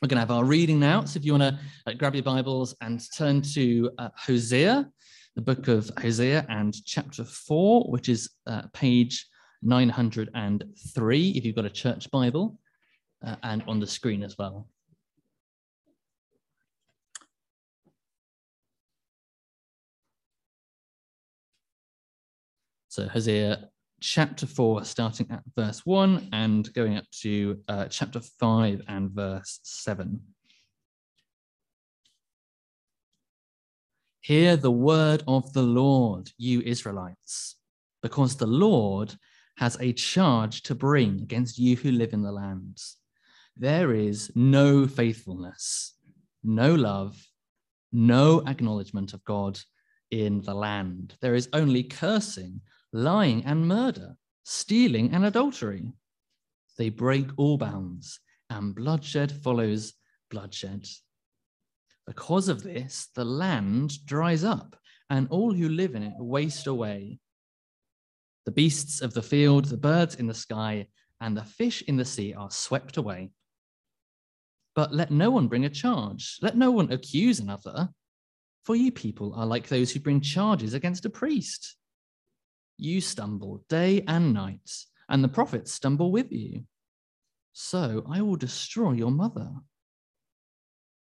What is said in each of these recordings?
We're going to have our reading now. So if you want to uh, grab your Bibles and turn to uh, Hosea, the book of Hosea and chapter 4, which is uh, page 903, if you've got a church Bible, uh, and on the screen as well. So Hosea chapter 4, starting at verse 1 and going up to uh, chapter 5 and verse 7. Hear the word of the Lord, you Israelites, because the Lord has a charge to bring against you who live in the lands. There is no faithfulness, no love, no acknowledgement of God in the land. There is only cursing lying and murder, stealing and adultery. They break all bounds, and bloodshed follows bloodshed. Because of this, the land dries up, and all who live in it waste away. The beasts of the field, the birds in the sky, and the fish in the sea are swept away. But let no one bring a charge, let no one accuse another, for you people are like those who bring charges against a priest you stumble day and night, and the prophets stumble with you. So I will destroy your mother.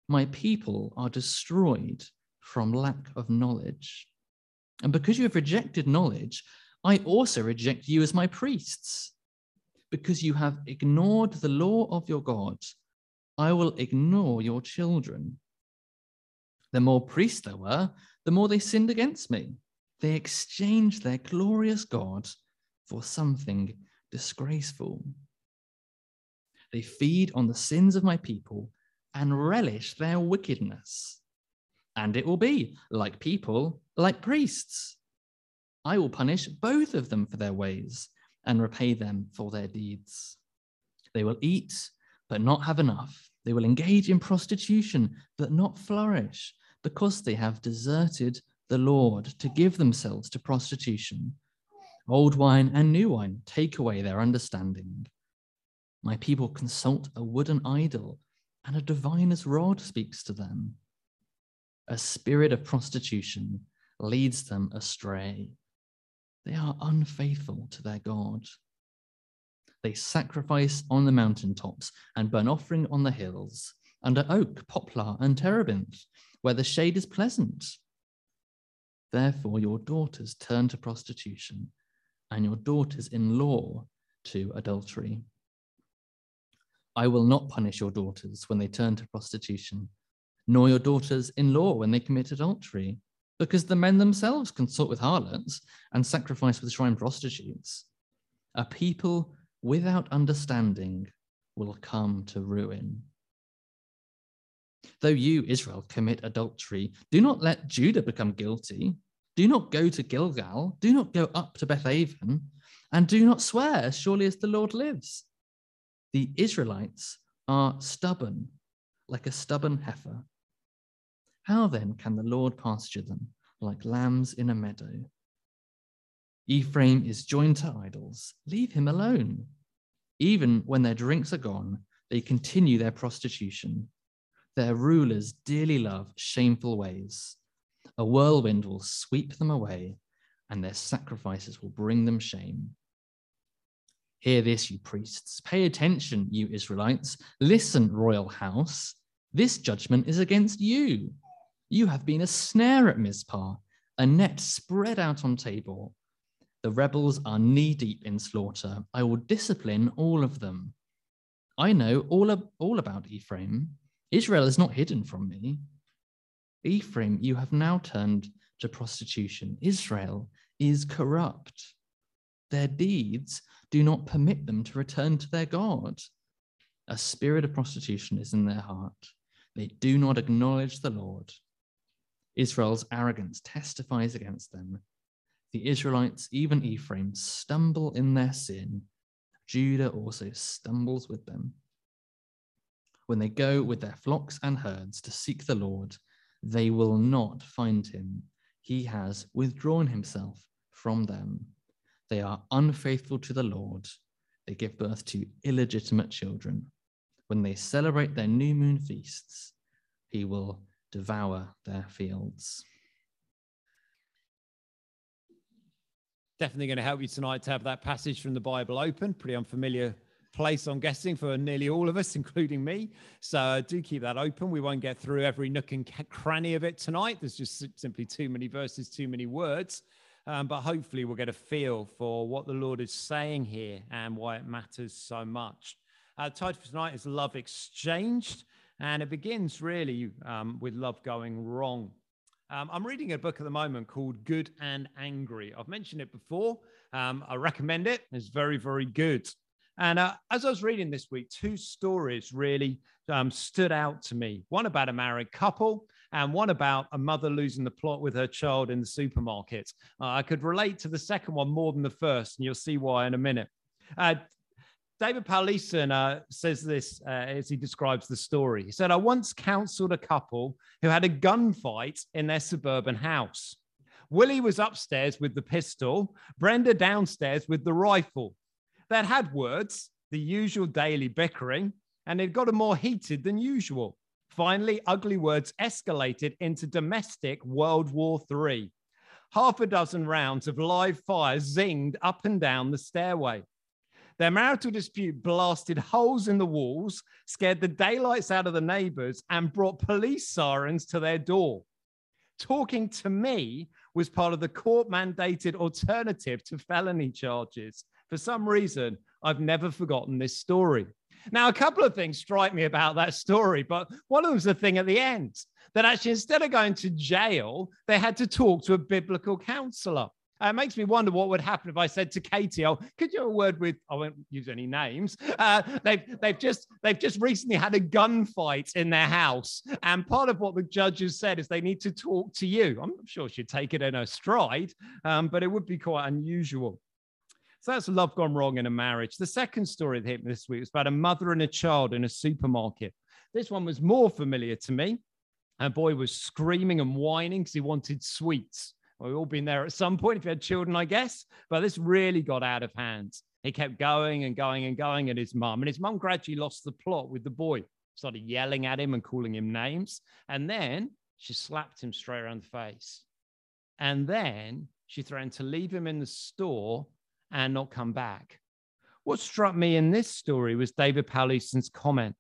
My people are destroyed from lack of knowledge. And because you have rejected knowledge, I also reject you as my priests. Because you have ignored the law of your God, I will ignore your children. The more priests there were, the more they sinned against me. They exchanged their glorious God for something disgraceful. They feed on the sins of my people and relish their wickedness. And it will be like people, like priests. I will punish both of them for their ways and repay them for their deeds. They will eat, but not have enough. They will engage in prostitution, but not flourish, because they have deserted the Lord to give themselves to prostitution. Old wine and new wine take away their understanding. My people consult a wooden idol, and a diviner's rod speaks to them. A spirit of prostitution leads them astray. They are unfaithful to their God. They sacrifice on the mountaintops and burn offering on the hills, under oak, poplar, and terebinth, where the shade is pleasant. Therefore, your daughters turn to prostitution, and your daughters in law to adultery. I will not punish your daughters when they turn to prostitution, nor your daughters in law when they commit adultery, because the men themselves consort with harlots and sacrifice with shrine prostitutes. A people without understanding will come to ruin. Though you, Israel, commit adultery, do not let Judah become guilty. Do not go to Gilgal. Do not go up to Bethaven. And do not swear, surely as the Lord lives. The Israelites are stubborn, like a stubborn heifer. How then can the Lord pasture them like lambs in a meadow? Ephraim is joined to idols. Leave him alone. Even when their drinks are gone, they continue their prostitution. Their rulers dearly love shameful ways. A whirlwind will sweep them away, and their sacrifices will bring them shame. Hear this, you priests. Pay attention, you Israelites. Listen, royal house. This judgment is against you. You have been a snare at Mizpah, a net spread out on Tabor. The rebels are knee deep in slaughter. I will discipline all of them. I know all, ab- all about Ephraim. Israel is not hidden from me. Ephraim, you have now turned to prostitution. Israel is corrupt. Their deeds do not permit them to return to their God. A spirit of prostitution is in their heart. They do not acknowledge the Lord. Israel's arrogance testifies against them. The Israelites, even Ephraim, stumble in their sin. Judah also stumbles with them when they go with their flocks and herds to seek the Lord, they will not find him. He has withdrawn himself from them. They are unfaithful to the Lord. They give birth to illegitimate children. when they celebrate their new moon feasts, he will devour their fields. Definitely going to help you tonight to have that passage from the Bible open. Pretty unfamiliar place, I'm guessing, for nearly all of us, including me. So uh, do keep that open. We won't get through every nook and cranny of it tonight. There's just simply too many verses, too many words. Um, but hopefully, we'll get a feel for what the Lord is saying here and why it matters so much. Uh, title for tonight is Love Exchanged, and it begins really um, with love going wrong. Um, I'm reading a book at the moment called Good and Angry. I've mentioned it before. Um, I recommend it. It's very, very good. And uh, as I was reading this week, two stories really um, stood out to me one about a married couple, and one about a mother losing the plot with her child in the supermarket. Uh, I could relate to the second one more than the first, and you'll see why in a minute. Uh, David Powlison uh, says this uh, as he describes the story. He said, I once counseled a couple who had a gunfight in their suburban house. Willie was upstairs with the pistol, Brenda downstairs with the rifle. They'd had words, the usual daily bickering, and it got more heated than usual. Finally, ugly words escalated into domestic World War III. Half a dozen rounds of live fire zinged up and down the stairway. Their marital dispute blasted holes in the walls, scared the daylights out of the neighbors, and brought police sirens to their door. Talking to me was part of the court mandated alternative to felony charges. For some reason, I've never forgotten this story. Now, a couple of things strike me about that story, but one of them's the thing at the end that actually, instead of going to jail, they had to talk to a biblical counselor. Uh, it makes me wonder what would happen if I said to Katie, "Oh, could you have a word with?" I won't use any names. Uh, they've they've just they've just recently had a gunfight in their house, and part of what the judges said is they need to talk to you. I'm not sure she'd take it in her stride, um, but it would be quite unusual. So that's love gone wrong in a marriage. The second story that hit me this week was about a mother and a child in a supermarket. This one was more familiar to me. A boy was screaming and whining because he wanted sweets. We've all been there at some point if you had children, I guess. But this really got out of hand. He kept going and going and going at his mum. And his mum gradually lost the plot with the boy, started yelling at him and calling him names. And then she slapped him straight around the face. And then she threatened to leave him in the store and not come back. What struck me in this story was David Powlison's comment.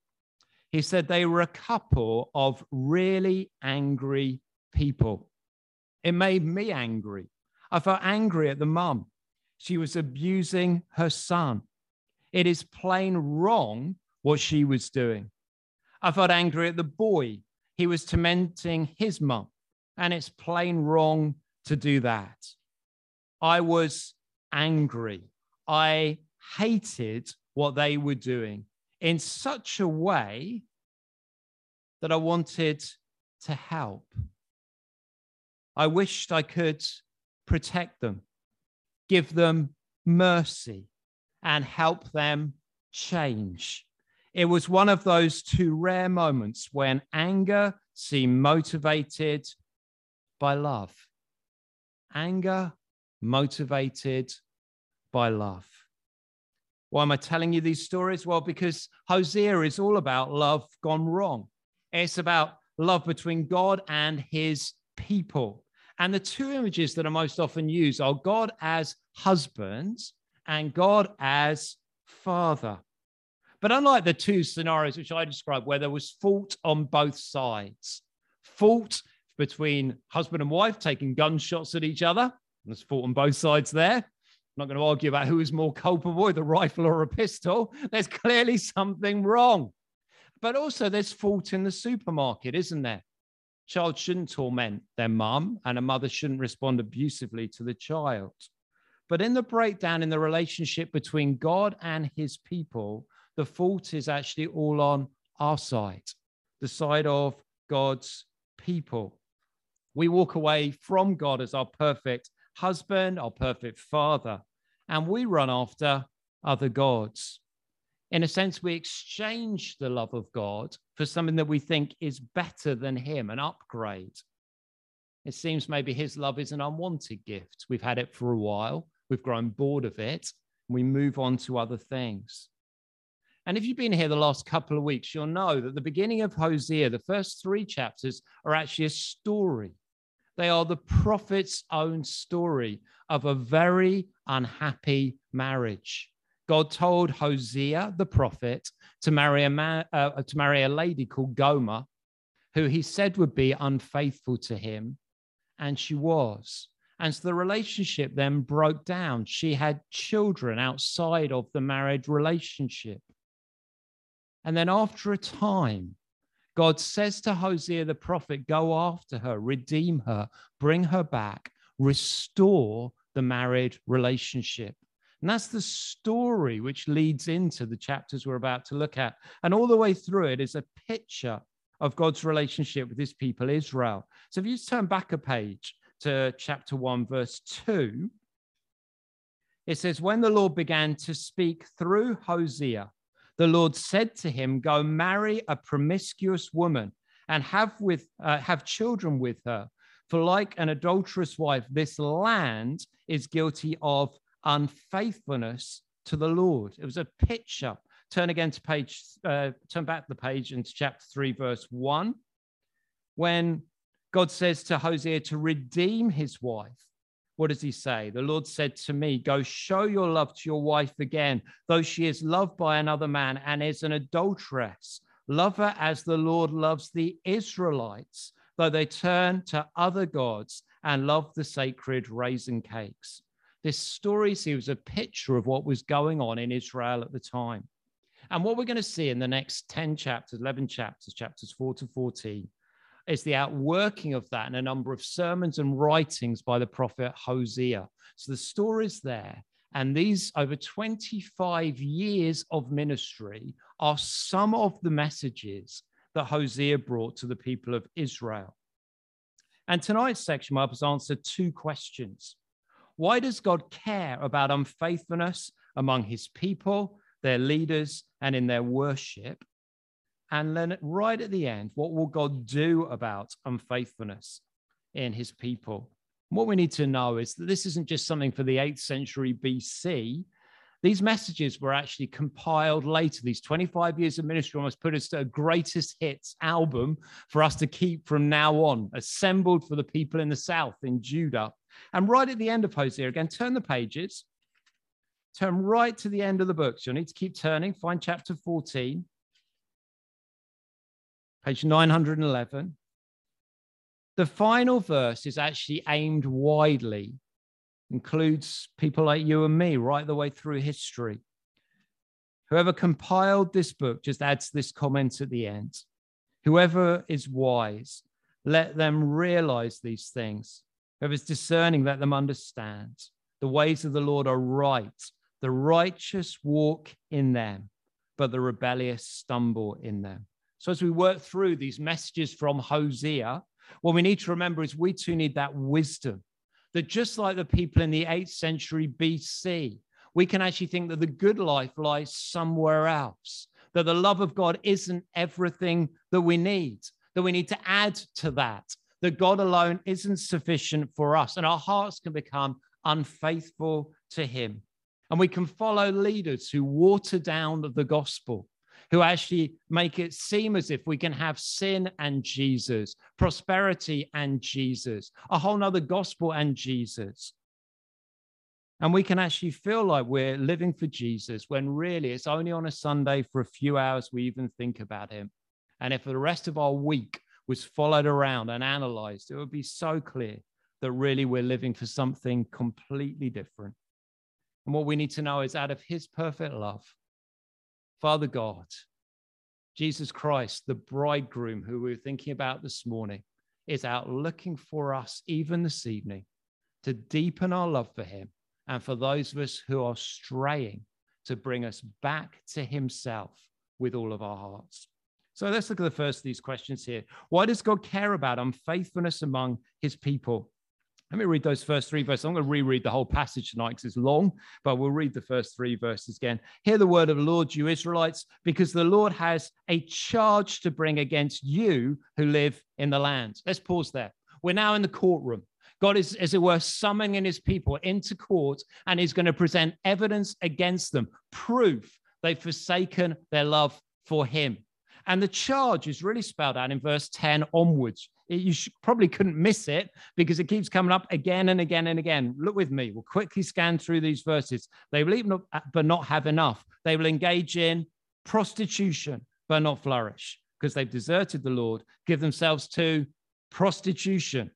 He said they were a couple of really angry people. It made me angry. I felt angry at the mum. She was abusing her son. It is plain wrong what she was doing. I felt angry at the boy. He was tormenting his mum, and it's plain wrong to do that. I was angry. I hated what they were doing in such a way that I wanted to help. I wished I could protect them, give them mercy, and help them change. It was one of those two rare moments when anger seemed motivated by love. Anger motivated by love. Why am I telling you these stories? Well, because Hosea is all about love gone wrong. It's about love between God and his people. And the two images that are most often used are God as husband and God as father. But unlike the two scenarios which I described, where there was fault on both sides, fault between husband and wife taking gunshots at each other, there's fault on both sides there. I'm not going to argue about who is more culpable, the rifle or a pistol. There's clearly something wrong. But also, there's fault in the supermarket, isn't there? child shouldn't torment their mum and a mother shouldn't respond abusively to the child. But in the breakdown in the relationship between God and his people, the fault is actually all on our side, the side of God's people. We walk away from God as our perfect husband, our perfect father, and we run after other gods in a sense, we exchange the love of God for something that we think is better than Him, an upgrade. It seems maybe His love is an unwanted gift. We've had it for a while, we've grown bored of it, and we move on to other things. And if you've been here the last couple of weeks, you'll know that the beginning of Hosea, the first three chapters, are actually a story. They are the prophet's own story of a very unhappy marriage. God told Hosea, the prophet, to marry a man, uh, to marry a lady called Gomer, who he said would be unfaithful to him, and she was. And so the relationship then broke down. She had children outside of the married relationship. And then after a time, God says to Hosea the prophet, Go after her, redeem her, bring her back, restore the married relationship. And that's the story which leads into the chapters we're about to look at. And all the way through it is a picture of God's relationship with his people, Israel. So if you turn back a page to chapter 1, verse 2, it says, When the Lord began to speak through Hosea, the Lord said to him, Go marry a promiscuous woman and have, with, uh, have children with her. For like an adulterous wife, this land is guilty of unfaithfulness to the Lord. It was a picture. Turn again to page, uh, turn back the page into chapter 3, verse 1. When God says to Hosea to redeem his wife. What does he say? The Lord said to me, Go show your love to your wife again, though she is loved by another man and is an adulteress. Love her as the Lord loves the Israelites, though they turn to other gods and love the sacred raisin cakes. This story seems a picture of what was going on in Israel at the time. And what we're going to see in the next 10 chapters, 11 chapters, chapters 4 to 14, is the outworking of that in a number of sermons and writings by the prophet Hosea. So the story's there. And these over 25 years of ministry are some of the messages that Hosea brought to the people of Israel. And tonight's section will help us answer two questions. Why does God care about unfaithfulness among his people, their leaders, and in their worship? And then right at the end, what will God do about unfaithfulness in his people? What we need to know is that this isn't just something for the 8th century BC. These messages were actually compiled later. These 25 years of ministry almost put us to a greatest hits album for us to keep from now on, assembled for the people in the south in Judah. And right at the end of Hosea, again, turn the pages, turn right to the end of the book. So you'll need to keep turning, find chapter 14 page 911. The final verse is actually aimed widely, includes people like you and me right the way through history. Whoever compiled this book just adds this comment at the end. Whoever is wise, let them realize these things. Whoever's discerning, let them understand. The ways of the Lord are right. The righteous walk in them, but the rebellious stumble in them. So, as we work through these messages from Hosea, what we need to remember is we too need that wisdom that just like the people in the 8th century BC, we can actually think that the good life lies somewhere else, that the love of God isn't everything that we need, that we need to add to that, that God alone isn't sufficient for us, and our hearts can become unfaithful to Him. And we can follow leaders who water down the gospel, who actually make it seem as if we can have sin and Jesus, prosperity and Jesus, a whole nother gospel and Jesus. And we can actually feel like we're living for Jesus when really it's only on a Sunday for a few hours we even think about him. And if the rest of our week was followed around and analyzed, it would be so clear that really we're living for something completely different. And what we need to know is out of his perfect love, Father God, Jesus Christ, the bridegroom who we are thinking about this morning, is out looking for us even this evening to deepen our love for him and for those of us who are straying to bring us back to himself with all of our hearts. So let's look at the first of these questions here. Why does God care about unfaithfulness among his people? Let me read those first three verses. I'm going to reread the whole passage tonight because it's long, but we'll read the first three verses again. Hear the word of the Lord, you Israelites, because the Lord has a charge to bring against you who live in the land. Let's pause there. We're now in the courtroom. God is, as it were, summoning his people into court and he's going to present evidence against them, proof They've forsaken their love for him. And the charge is really spelled out in verse 10 onwards. It, you probably couldn't miss it because it keeps coming up again and again and again. Look with me. We'll quickly scan through these verses. They will eat uh, but not have enough. They will engage in prostitution but not flourish because they've deserted the Lord, give themselves to prostitution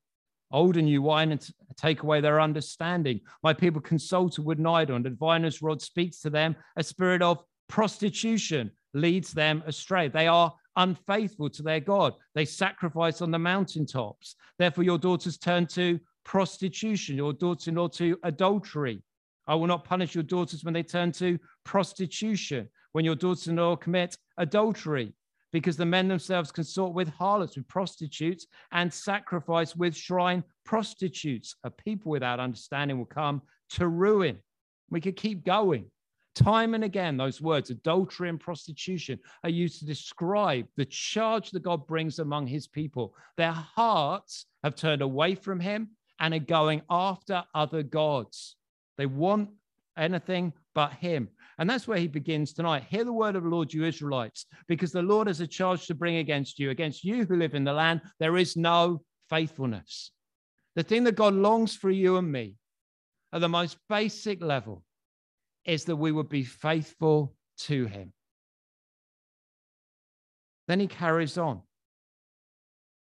old and new wine and take away their understanding. My people consult a wooden idol, and diviner's rod speaks to them. A spirit of prostitution leads them astray. They are unfaithful to their God. They sacrifice on the mountaintops. Therefore, your daughters turn to prostitution, your daughters in law to adultery. I will not punish your daughters when they turn to prostitution, when your daughters in law commit adultery because the men themselves consort with harlots, with prostitutes, and sacrifice with shrine prostitutes. A people without understanding will come to ruin. We could keep going. Time and again, those words, adultery and prostitution, are used to describe the charge that God brings among his people. Their hearts have turned away from him and are going after other gods. They want anything but him. And that's where he begins tonight. Hear the word of the Lord, you Israelites, because the Lord has a charge to bring against you, against you who live in the land. There is no faithfulness. The thing that God longs for you and me at the most basic level is that we would be faithful to him. Then he carries on.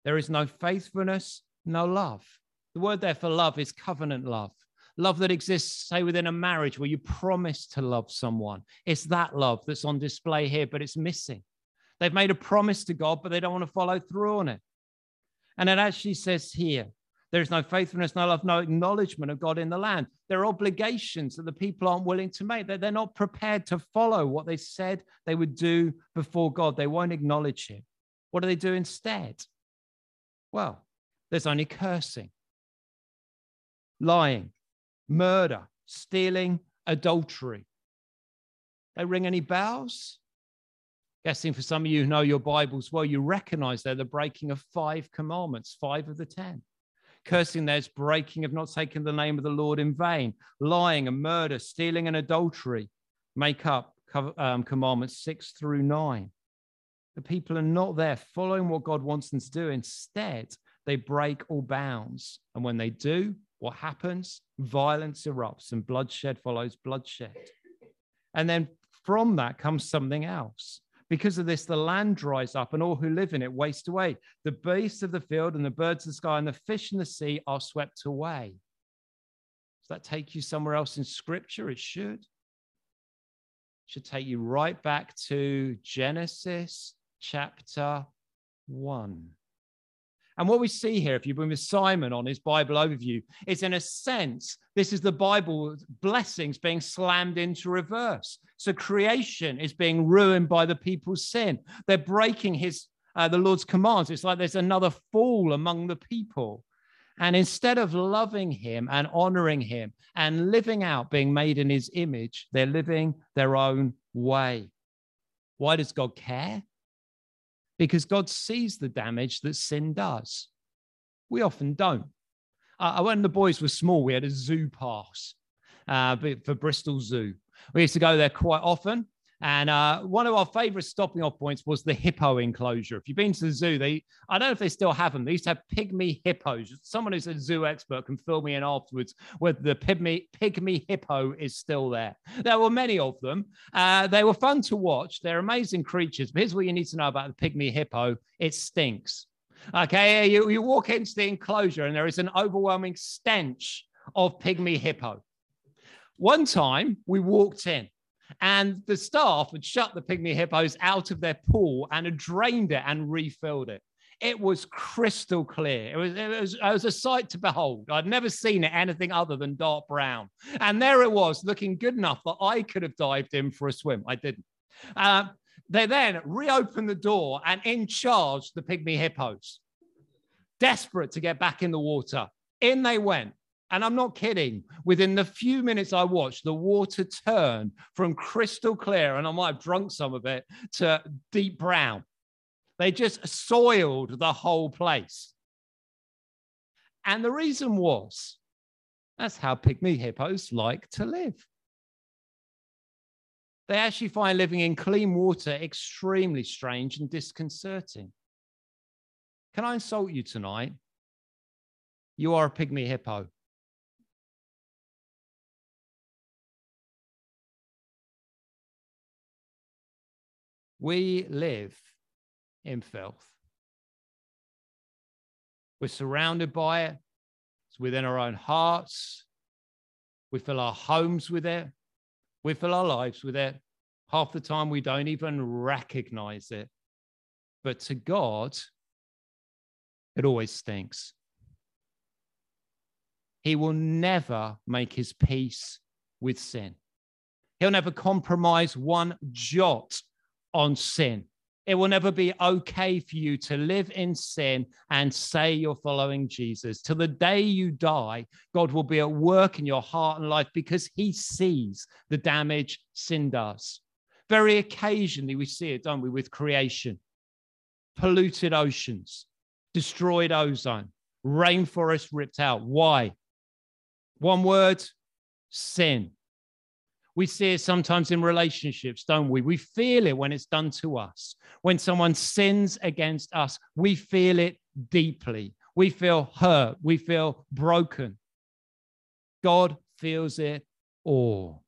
There is no faithfulness, no love. The word there for love is covenant love love that exists, say, within a marriage where you promise to love someone. It's that love that's on display here, but it's missing. They've made a promise to God, but they don't want to follow through on it. And it actually says here, there is no faithfulness, no love, no acknowledgement of God in the land. There are obligations that the people aren't willing to make. They're not prepared to follow what they said they would do before God. They won't acknowledge Him. What do they do instead? Well, there's only cursing, lying, murder, stealing, adultery. They ring any bells? Guessing for some of you who know your Bibles well, you recognize they're the breaking of five commandments, five of the ten. Cursing there's breaking of not taking the name of the Lord in vain. Lying and murder, stealing and adultery make up um, commandments six through nine. The people are not there following what God wants them to do. Instead, they break all bounds. And when they do, what happens? Violence erupts and bloodshed follows bloodshed. And then from that comes something else. Because of this, the land dries up and all who live in it waste away. The beasts of the field and the birds of the sky and the fish in the sea are swept away. Does that take you somewhere else in scripture? It should. It should take you right back to Genesis chapter 1. And what we see here, if you've been with Simon on his Bible overview, is in a sense, this is the Bible blessings being slammed into reverse. So creation is being ruined by the people's sin. They're breaking his uh, the Lord's commands. It's like there's another fall among the people. And instead of loving him and honoring him and living out being made in his image, they're living their own way. Why does God care? Because God sees the damage that sin does. We often don't. Uh, when the boys were small, we had a zoo pass uh, for Bristol Zoo. We used to go there quite often. And uh, one of our favorite stopping off points was the hippo enclosure. If you've been to the zoo, they I don't know if they still have them. They used to have pygmy hippos. Someone who's a zoo expert can fill me in afterwards whether the pygmy, pygmy hippo is still there. There were many of them. Uh, they were fun to watch. They're amazing creatures. But here's what you need to know about the pygmy hippo it stinks. Okay, you, you walk into the enclosure and there is an overwhelming stench of pygmy hippo. One time we walked in and the staff had shut the pygmy hippos out of their pool and had drained it and refilled it. It was crystal clear. It was, it was, it was a sight to behold. I'd never seen it anything other than dark brown. And there it was, looking good enough that I could have dived in for a swim. I didn't. Uh, they then reopened the door and in charged the pygmy hippos, desperate to get back in the water. In they went. And I'm not kidding. Within the few minutes I watched, the water turned from crystal clear, and I might have drunk some of it, to deep brown. They just soiled the whole place. And the reason was that's how pygmy hippos like to live. They actually find living in clean water extremely strange and disconcerting. Can I insult you tonight? You are a pygmy hippo. We live in filth. We're surrounded by it. It's within our own hearts. We fill our homes with it. We fill our lives with it. Half the time, we don't even recognize it. But to God, it always stinks. He will never make his peace with sin. He'll never compromise one jot on sin. It will never be okay for you to live in sin and say you're following Jesus. Till the day you die, God will be at work in your heart and life because he sees the damage sin does. Very occasionally, we see it, don't we, with creation polluted oceans, destroyed ozone, rainforest ripped out. Why? One word sin. We see it sometimes in relationships, don't we? We feel it when it's done to us. When someone sins against us, we feel it deeply. We feel hurt. We feel broken. God feels it all.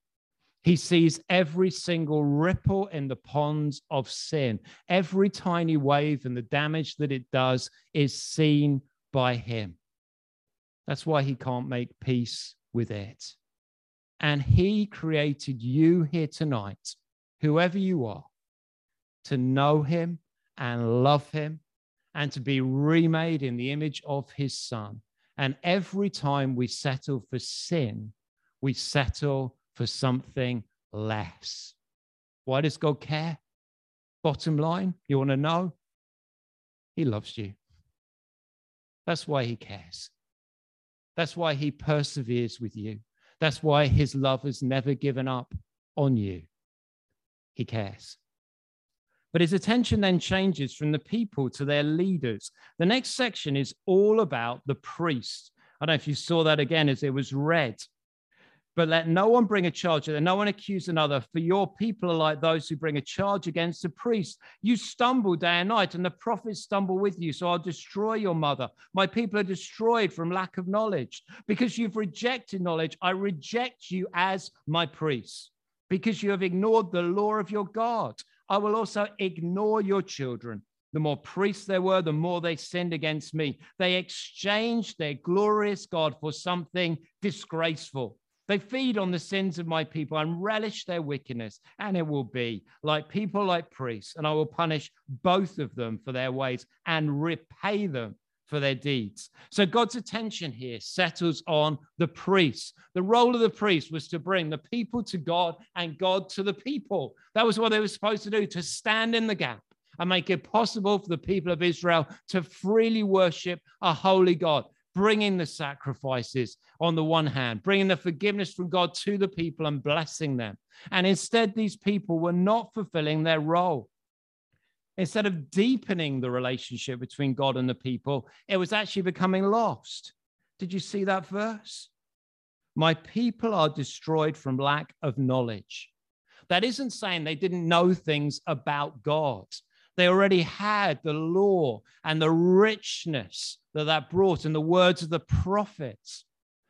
He sees every single ripple in the ponds of sin. Every tiny wave and the damage that it does is seen by him. That's why he can't make peace with it. And He created you here tonight, whoever you are, to know Him and love Him and to be remade in the image of His Son. And every time we settle for sin, we settle for something less. Why does God care? Bottom line, you want to know? He loves you. That's why He cares. That's why He perseveres with you. That's why his love has never given up on you. He cares. But his attention then changes from the people to their leaders. The next section is all about the priest. I don't know if you saw that again as it was read. But let no one bring a charge, let no one accuse another, for your people are like those who bring a charge against a priest. You stumble day and night, and the prophets stumble with you. So I'll destroy your mother. My people are destroyed from lack of knowledge. Because you've rejected knowledge, I reject you as my priests. Because you have ignored the law of your God, I will also ignore your children. The more priests there were, the more they sinned against me. They exchanged their glorious God for something disgraceful. They feed on the sins of my people and relish their wickedness. And it will be like people like priests, and I will punish both of them for their ways and repay them for their deeds. So God's attention here settles on the priests. The role of the priest was to bring the people to God and God to the people. That was what they were supposed to do, to stand in the gap and make it possible for the people of Israel to freely worship a holy God bringing the sacrifices on the one hand, bringing the forgiveness from God to the people and blessing them. And instead, these people were not fulfilling their role. Instead of deepening the relationship between God and the people, it was actually becoming lost. Did you see that verse? My people are destroyed from lack of knowledge. That isn't saying they didn't know things about God. They already had the law and the richness that that brought and the words of the prophets.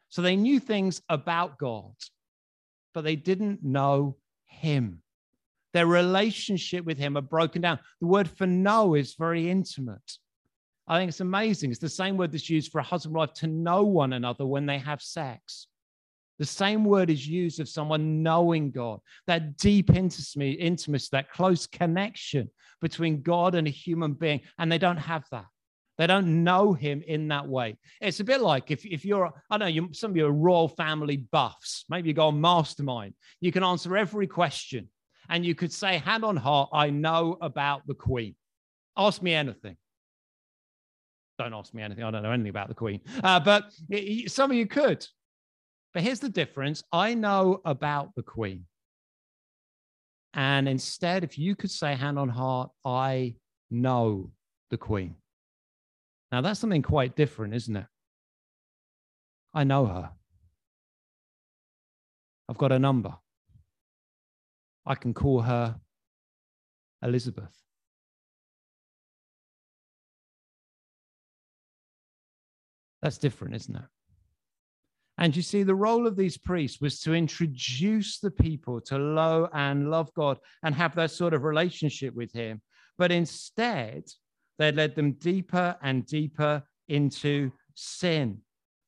So they knew things about God, but they didn't know him. Their relationship with him had broken down. The word for know is very intimate. I think it's amazing. It's the same word that's used for a husband and wife to know one another when they have sex. The same word is used of someone knowing God, that deep intimacy, intimacy, that close connection between God and a human being. And they don't have that. They don't know him in that way. It's a bit like if, if you're, I know, you, some of you are royal family buffs. Maybe you go on mastermind. You can answer every question. And you could say, hand on heart, I know about the Queen. Ask me anything. Don't ask me anything. I don't know anything about the Queen. Uh, but some of you could. But here's the difference I know about the Queen. And instead, if you could say hand on heart, I know the Queen. Now, that's something quite different, isn't it? I know her. I've got a number. I can call her Elizabeth. That's different, isn't it? And you see, the role of these priests was to introduce the people to know and love God and have that sort of relationship with Him. But instead, they led them deeper and deeper into sin.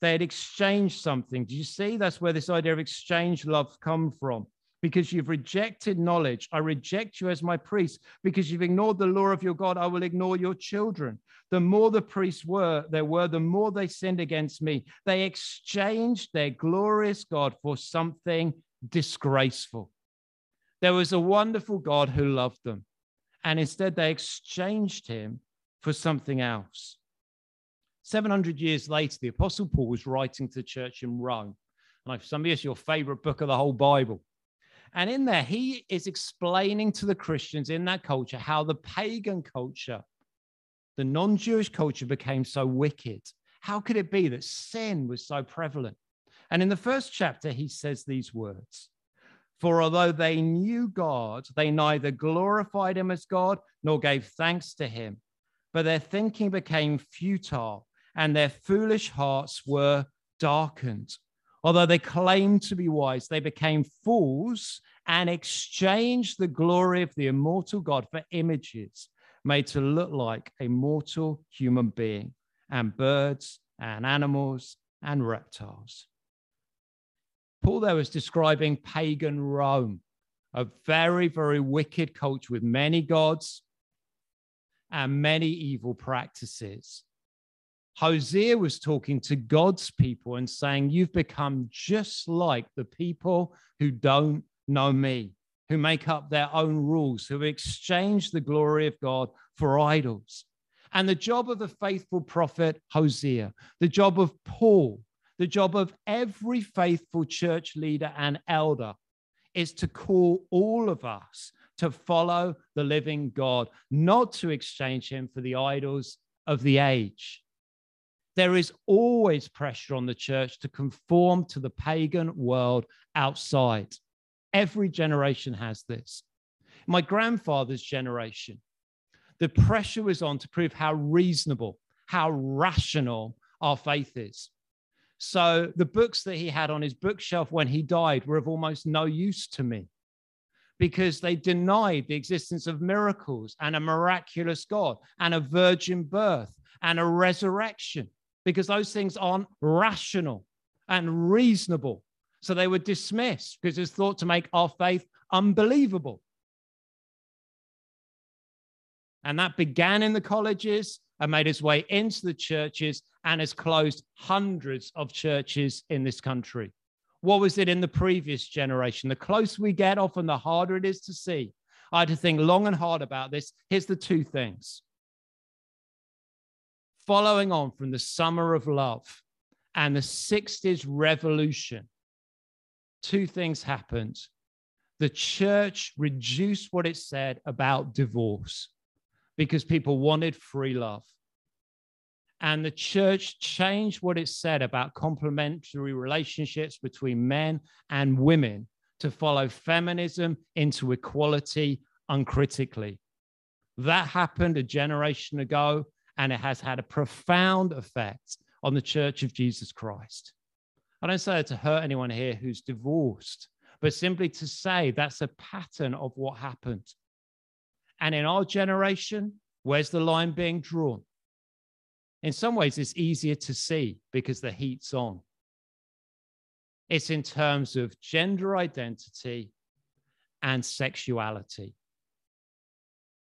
They had exchanged something. Do you see? That's where this idea of exchange love come from because you've rejected knowledge. I reject you as my priest. Because you've ignored the law of your God, I will ignore your children. The more the priests were, there were, the more they sinned against me. They exchanged their glorious God for something disgraceful. There was a wonderful God who loved them, and instead they exchanged him for something else. 700 years later, the Apostle Paul was writing to the church in Rome. And some of you, it's your favorite book of the whole Bible. And in there, he is explaining to the Christians in that culture how the pagan culture, the non Jewish culture, became so wicked. How could it be that sin was so prevalent? And in the first chapter, he says these words For although they knew God, they neither glorified him as God nor gave thanks to him, but their thinking became futile and their foolish hearts were darkened. Although they claimed to be wise, they became fools and exchanged the glory of the immortal God for images made to look like a mortal human being and birds and animals and reptiles. Paul there was describing pagan Rome, a very, very wicked culture with many gods and many evil practices. Hosea was talking to God's people and saying, You've become just like the people who don't know me, who make up their own rules, who exchange the glory of God for idols. And the job of the faithful prophet Hosea, the job of Paul, the job of every faithful church leader and elder is to call all of us to follow the living God, not to exchange him for the idols of the age. There is always pressure on the church to conform to the pagan world outside. Every generation has this. My grandfather's generation, the pressure was on to prove how reasonable, how rational our faith is. So the books that he had on his bookshelf when he died were of almost no use to me because they denied the existence of miracles and a miraculous God and a virgin birth and a resurrection because those things aren't rational and reasonable. So they were dismissed because it's thought to make our faith unbelievable. And that began in the colleges and made its way into the churches and has closed hundreds of churches in this country. What was it in the previous generation? The closer we get, often the harder it is to see. I had to think long and hard about this. Here's the two things following on from the summer of love and the 60s revolution, two things happened. The church reduced what it said about divorce because people wanted free love. And the church changed what it said about complementary relationships between men and women to follow feminism into equality uncritically. That happened a generation ago and it has had a profound effect on the Church of Jesus Christ. I don't say that to hurt anyone here who's divorced, but simply to say that's a pattern of what happened. And in our generation, where's the line being drawn? In some ways, it's easier to see because the heat's on. It's in terms of gender identity and sexuality.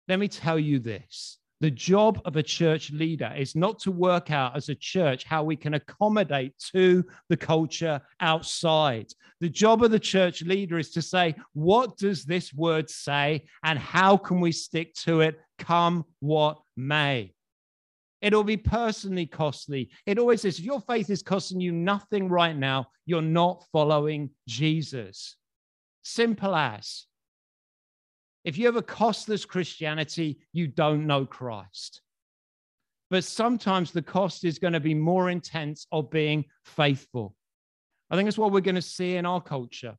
Let me tell you this the job of a church leader is not to work out as a church how we can accommodate to the culture outside. The job of the church leader is to say, what does this word say and how can we stick to it, come what may? It'll be personally costly. It always is. If your faith is costing you nothing right now, you're not following Jesus. Simple as. If you have a costless Christianity, you don't know Christ. But sometimes the cost is going to be more intense of being faithful. I think that's what we're going to see in our culture.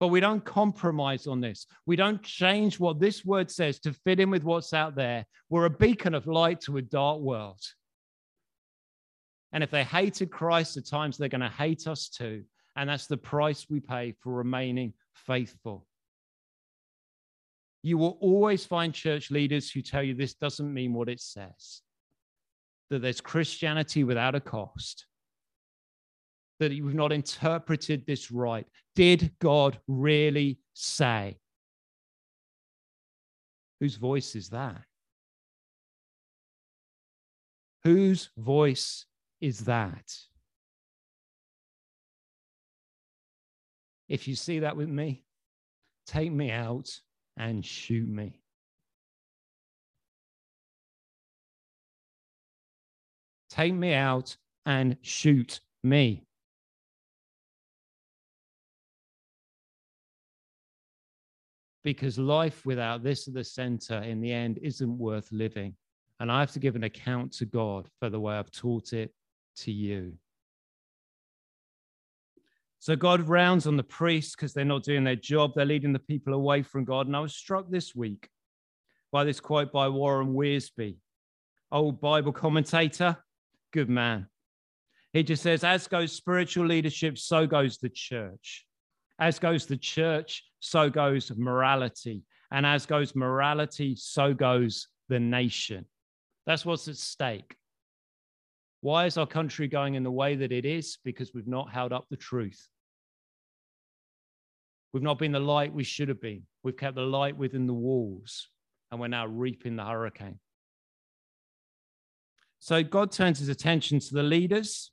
But we don't compromise on this. We don't change what this word says to fit in with what's out there. We're a beacon of light to a dark world. And if they hated Christ, at times they're going to hate us too. And that's the price we pay for remaining faithful. You will always find church leaders who tell you this doesn't mean what it says, that there's Christianity without a cost, that you've not interpreted this right. Did God really say? Whose voice is that? Whose voice is that? If you see that with me, take me out and shoot me. Take me out and shoot me. Because life without this at the center in the end isn't worth living. And I have to give an account to God for the way I've taught it to you. So God rounds on the priests because they're not doing their job. They're leading the people away from God. And I was struck this week by this quote by Warren Wiersbe, old Bible commentator, good man. He just says, as goes spiritual leadership, so goes the church. As goes the church, so goes morality. And as goes morality, so goes the nation. That's what's at stake. Why is our country going in the way that it is? Because we've not held up the truth. We've not been the light we should have been. We've kept the light within the walls, and we're now reaping the hurricane. So God turns his attention to the leaders,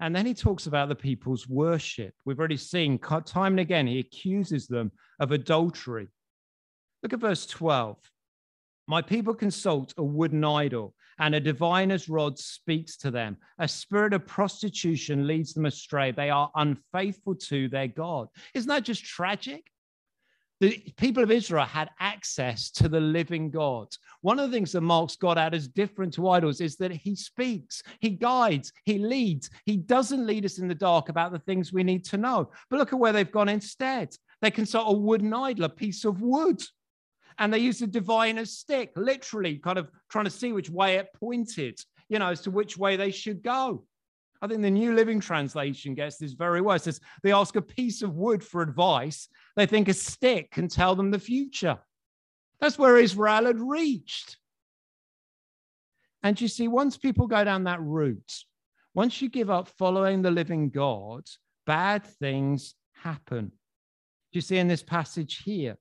and then he talks about the people's worship. We've already seen time and again, he accuses them of adultery. Look at verse 12. My people consult a wooden idol and a diviner's rod speaks to them. A spirit of prostitution leads them astray. They are unfaithful to their God. Isn't that just tragic? The people of Israel had access to the living God. One of the things that marks God out as different to idols is that he speaks, he guides, he leads. He doesn't lead us in the dark about the things we need to know. But look at where they've gone instead. They consult a wooden idol, a piece of wood and they used a diviner's stick, literally kind of trying to see which way it pointed, you know, as to which way they should go. I think the New Living Translation gets this very well. It says they ask a piece of wood for advice. They think a stick can tell them the future. That's where Israel had reached. And you see, once people go down that route, once you give up following the living God, bad things happen. You see in this passage here?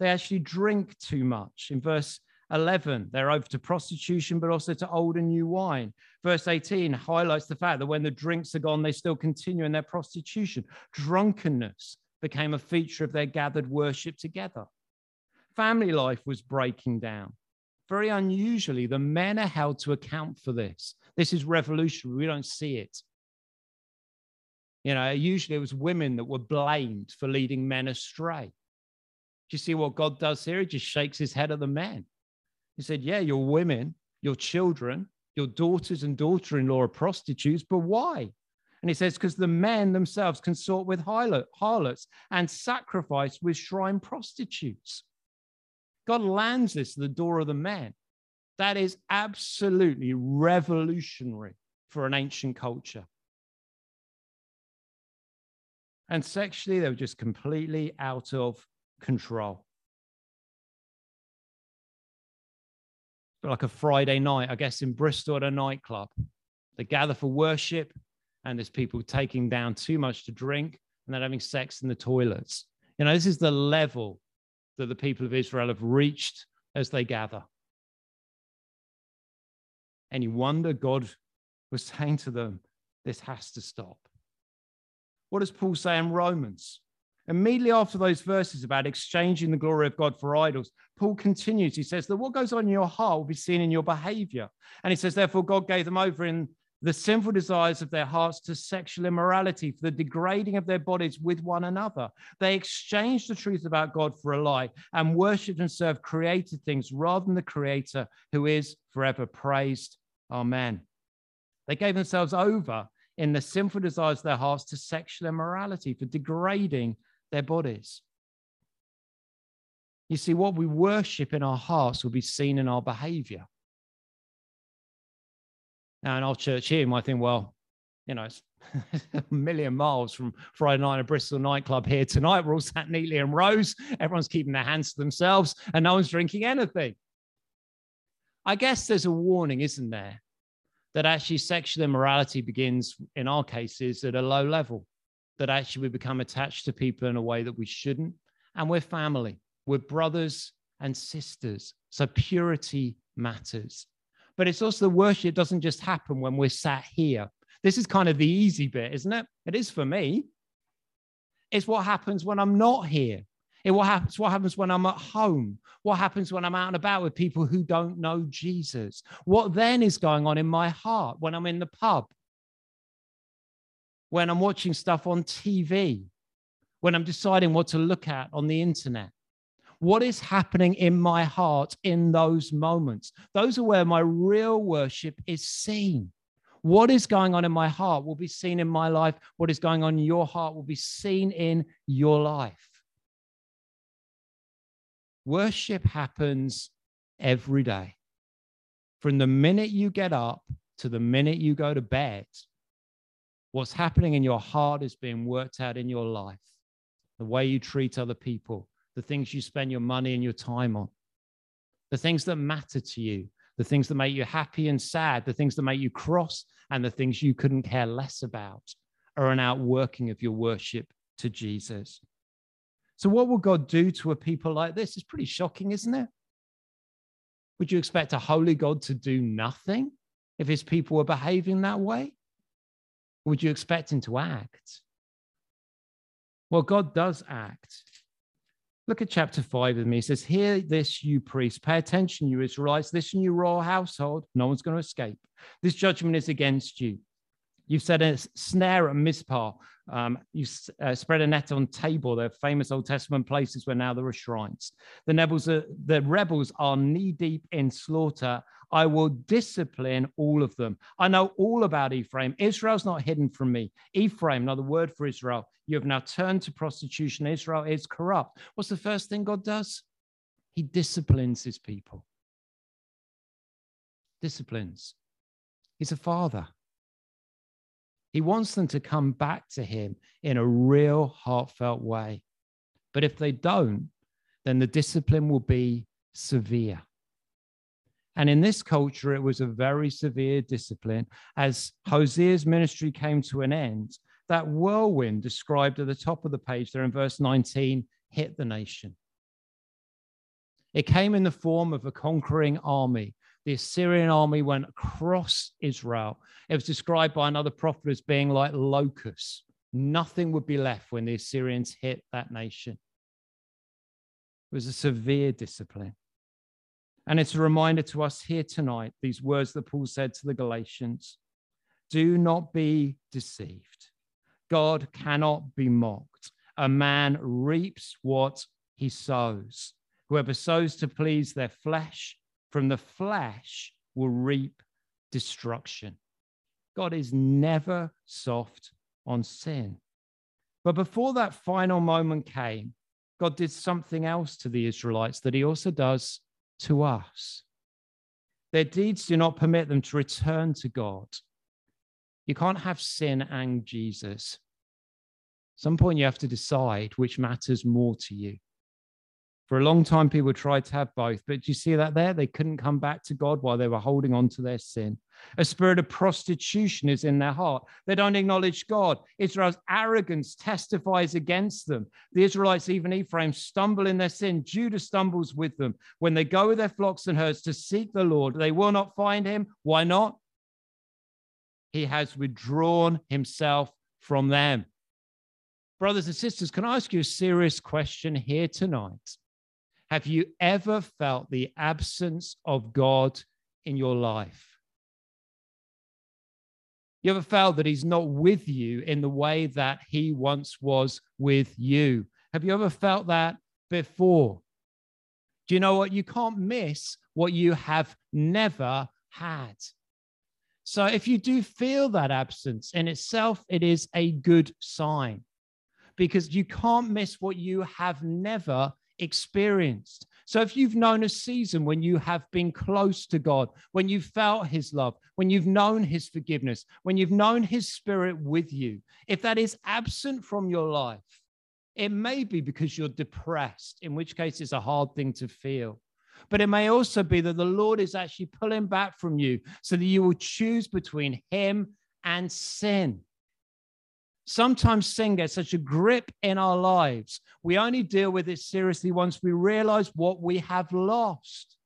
they actually drink too much. In verse 11, they're over to prostitution, but also to old and new wine. Verse 18 highlights the fact that when the drinks are gone, they still continue in their prostitution. Drunkenness became a feature of their gathered worship together. Family life was breaking down. Very unusually, the men are held to account for this. This is revolutionary. We don't see it. You know, usually it was women that were blamed for leading men astray. Do you see what God does here? He just shakes his head at the men. He said, Yeah, your women, your children, your daughters and daughter in law are prostitutes, but why? And he says, Because the men themselves consort with harlots and sacrifice with shrine prostitutes. God lands this at the door of the men. That is absolutely revolutionary for an ancient culture. And sexually, they were just completely out of control. Like a Friday night, I guess, in Bristol at a nightclub. They gather for worship, and there's people taking down too much to drink, and they're having sex in the toilets. You know, this is the level that the people of Israel have reached as they gather. And you wonder God was saying to them, this has to stop. What does Paul say in Romans? Immediately after those verses about exchanging the glory of God for idols, Paul continues. He says that what goes on in your heart will be seen in your behavior. And he says, therefore, God gave them over in the sinful desires of their hearts to sexual immorality, for the degrading of their bodies with one another. They exchanged the truth about God for a lie and worshiped and served created things rather than the Creator who is forever praised. Amen. They gave themselves over in the sinful desires of their hearts to sexual immorality, for degrading their bodies. You see, what we worship in our hearts will be seen in our behavior. Now, in our church here, you might think, well, you know, it's a million miles from Friday night at Bristol nightclub here tonight. We're all sat neatly in rows. Everyone's keeping their hands to themselves and no one's drinking anything. I guess there's a warning, isn't there? That actually sexual immorality begins, in our cases, at a low level. That actually we become attached to people in a way that we shouldn't. And we're family, we're brothers and sisters. So purity matters. But it's also the worship doesn't just happen when we're sat here. This is kind of the easy bit, isn't it? It is for me. It's what happens when I'm not here. It what happens, what happens when I'm at home? What happens when I'm out and about with people who don't know Jesus? What then is going on in my heart when I'm in the pub? When I'm watching stuff on TV? When I'm deciding what to look at on the internet? What is happening in my heart in those moments? Those are where my real worship is seen. What is going on in my heart will be seen in my life. What is going on in your heart will be seen in your life. Worship happens every day. From the minute you get up to the minute you go to bed, what's happening in your heart is being worked out in your life. The way you treat other people, the things you spend your money and your time on, the things that matter to you, the things that make you happy and sad, the things that make you cross, and the things you couldn't care less about are an outworking of your worship to Jesus. So, what will God do to a people like this? It's pretty shocking, isn't it? Would you expect a holy God to do nothing if his people were behaving that way? Would you expect him to act? Well, God does act. Look at chapter 5 with me. He says, Hear this, you priests. Pay attention, you Israelites. Listen, you royal household. No one's going to escape. This judgment is against you. You've set a snare at Mizpah. Um, you uh, spread a net on Tabor. They're famous Old Testament places where now there are shrines. The, rebels are, the rebels are knee deep in slaughter. I will discipline all of them. I know all about Ephraim. Israel's not hidden from me. Ephraim, another word for Israel, you have now turned to prostitution. Israel is corrupt. What's the first thing God does? He disciplines his people. Disciplines. He's a father. He wants them to come back to him in a real heartfelt way. But if they don't, then the discipline will be severe. And in this culture, it was a very severe discipline. As Hosea's ministry came to an end, that whirlwind described at the top of the page there in verse 19 hit the nation. It came in the form of a conquering army the Assyrian army went across Israel. It was described by another prophet as being like locusts. Nothing would be left when the Assyrians hit that nation. It was a severe discipline. And it's a reminder to us here tonight, these words that Paul said to the Galatians do not be deceived. God cannot be mocked. A man reaps what he sows. Whoever sows to please their flesh from the flesh will reap destruction. God is never soft on sin. But before that final moment came, God did something else to the Israelites that he also does to us. Their deeds do not permit them to return to God. You can't have sin and Jesus. At some point, you have to decide which matters more to you. For a long time, people tried to have both, but do you see that there? They couldn't come back to God while they were holding on to their sin. A spirit of prostitution is in their heart. They don't acknowledge God. Israel's arrogance testifies against them. The Israelites, even Ephraim, stumble in their sin. Judah stumbles with them. When they go with their flocks and herds to seek the Lord, they will not find him. Why not? He has withdrawn himself from them. Brothers and sisters, can I ask you a serious question here tonight? Have you ever felt the absence of God in your life? You ever felt that He's not with you in the way that He once was with you? Have you ever felt that before? Do you know what? You can't miss what you have never had. So if you do feel that absence in itself, it is a good sign. because you can't miss what you have never experienced. So if you've known a season when you have been close to God, when you've felt his love, when you've known his forgiveness, when you've known his spirit with you, if that is absent from your life, it may be because you're depressed, in which case it's a hard thing to feel. But it may also be that the Lord is actually pulling back from you so that you will choose between him and sin. Sometimes sin gets such a grip in our lives. We only deal with it seriously once we realize what we have lost.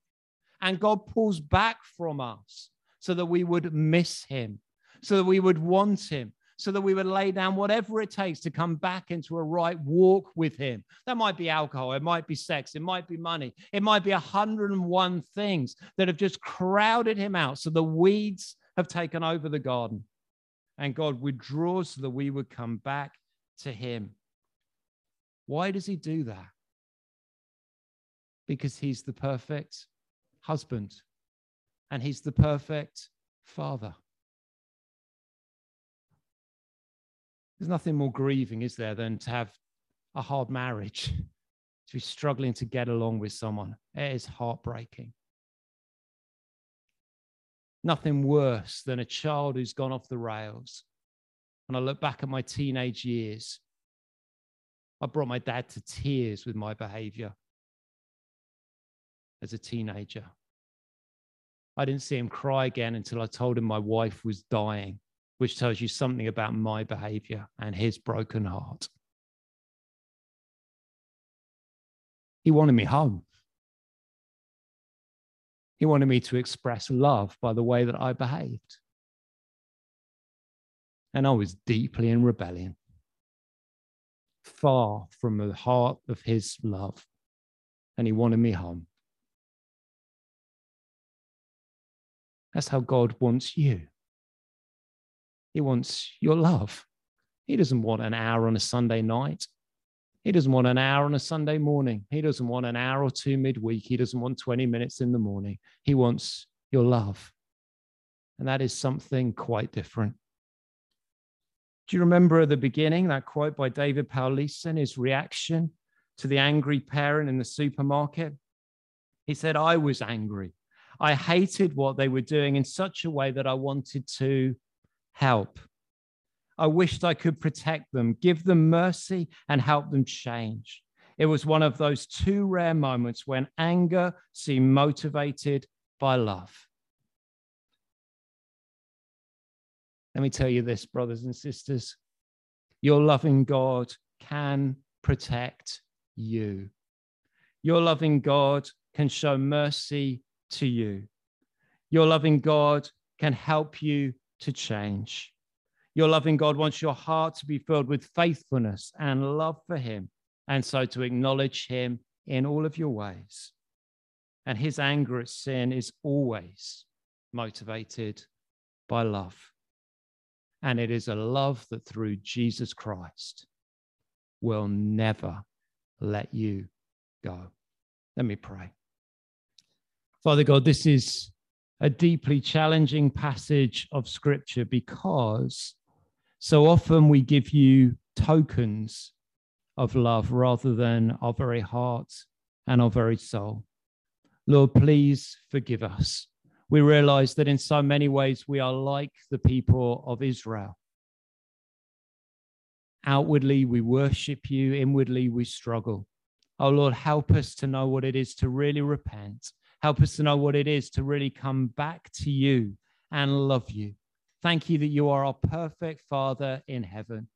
And God pulls back from us so that we would miss him, so that we would want him, so that we would lay down whatever it takes to come back into a right walk with him. That might be alcohol, it might be sex, it might be money, it might be 101 things that have just crowded him out. So the weeds have taken over the garden and God withdraws so that we would come back to Him. Why does He do that? Because He's the perfect husband and He's the perfect father. There's nothing more grieving, is there, than to have a hard marriage, to be struggling to get along with someone. It is heartbreaking. Nothing worse than a child who's gone off the rails. And I look back at my teenage years, I brought my dad to tears with my behavior as a teenager. I didn't see him cry again until I told him my wife was dying, which tells you something about my behavior and his broken heart. He wanted me home. He wanted me to express love by the way that I behaved. And I was deeply in rebellion, far from the heart of his love. And he wanted me home. That's how God wants you. He wants your love. He doesn't want an hour on a Sunday night. He doesn't want an hour on a Sunday morning. He doesn't want an hour or two midweek. He doesn't want 20 minutes in the morning. He wants your love. And that is something quite different. Do you remember at the beginning that quote by David Powlison, his reaction to the angry parent in the supermarket? He said, I was angry. I hated what they were doing in such a way that I wanted to help. I wished I could protect them, give them mercy, and help them change. It was one of those two rare moments when anger seemed motivated by love. Let me tell you this, brothers and sisters your loving God can protect you. Your loving God can show mercy to you. Your loving God can help you to change. Your loving God wants your heart to be filled with faithfulness and love for Him, and so to acknowledge Him in all of your ways. And His anger at sin is always motivated by love. And it is a love that through Jesus Christ will never let you go. Let me pray. Father God, this is a deeply challenging passage of scripture because so often we give you tokens of love rather than our very heart and our very soul. Lord, please forgive us. We realize that in so many ways we are like the people of Israel. Outwardly, we worship you, inwardly, we struggle. Oh Lord, help us to know what it is to really repent. Help us to know what it is to really come back to you and love you. Thank you that you are our perfect Father in heaven.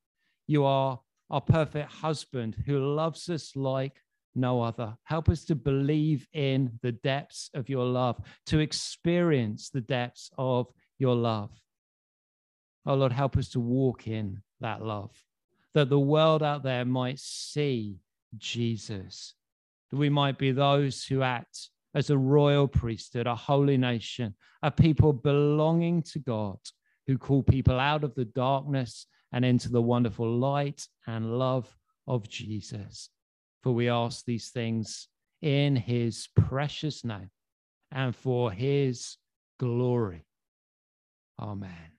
You are our perfect husband who loves us like no other. Help us to believe in the depths of your love, to experience the depths of your love. Oh Lord, help us to walk in that love, that the world out there might see Jesus, that we might be those who act as a royal priesthood, a holy nation, a people belonging to God who call people out of the darkness and into the wonderful light and love of Jesus. For we ask these things in his precious name and for his glory. Amen.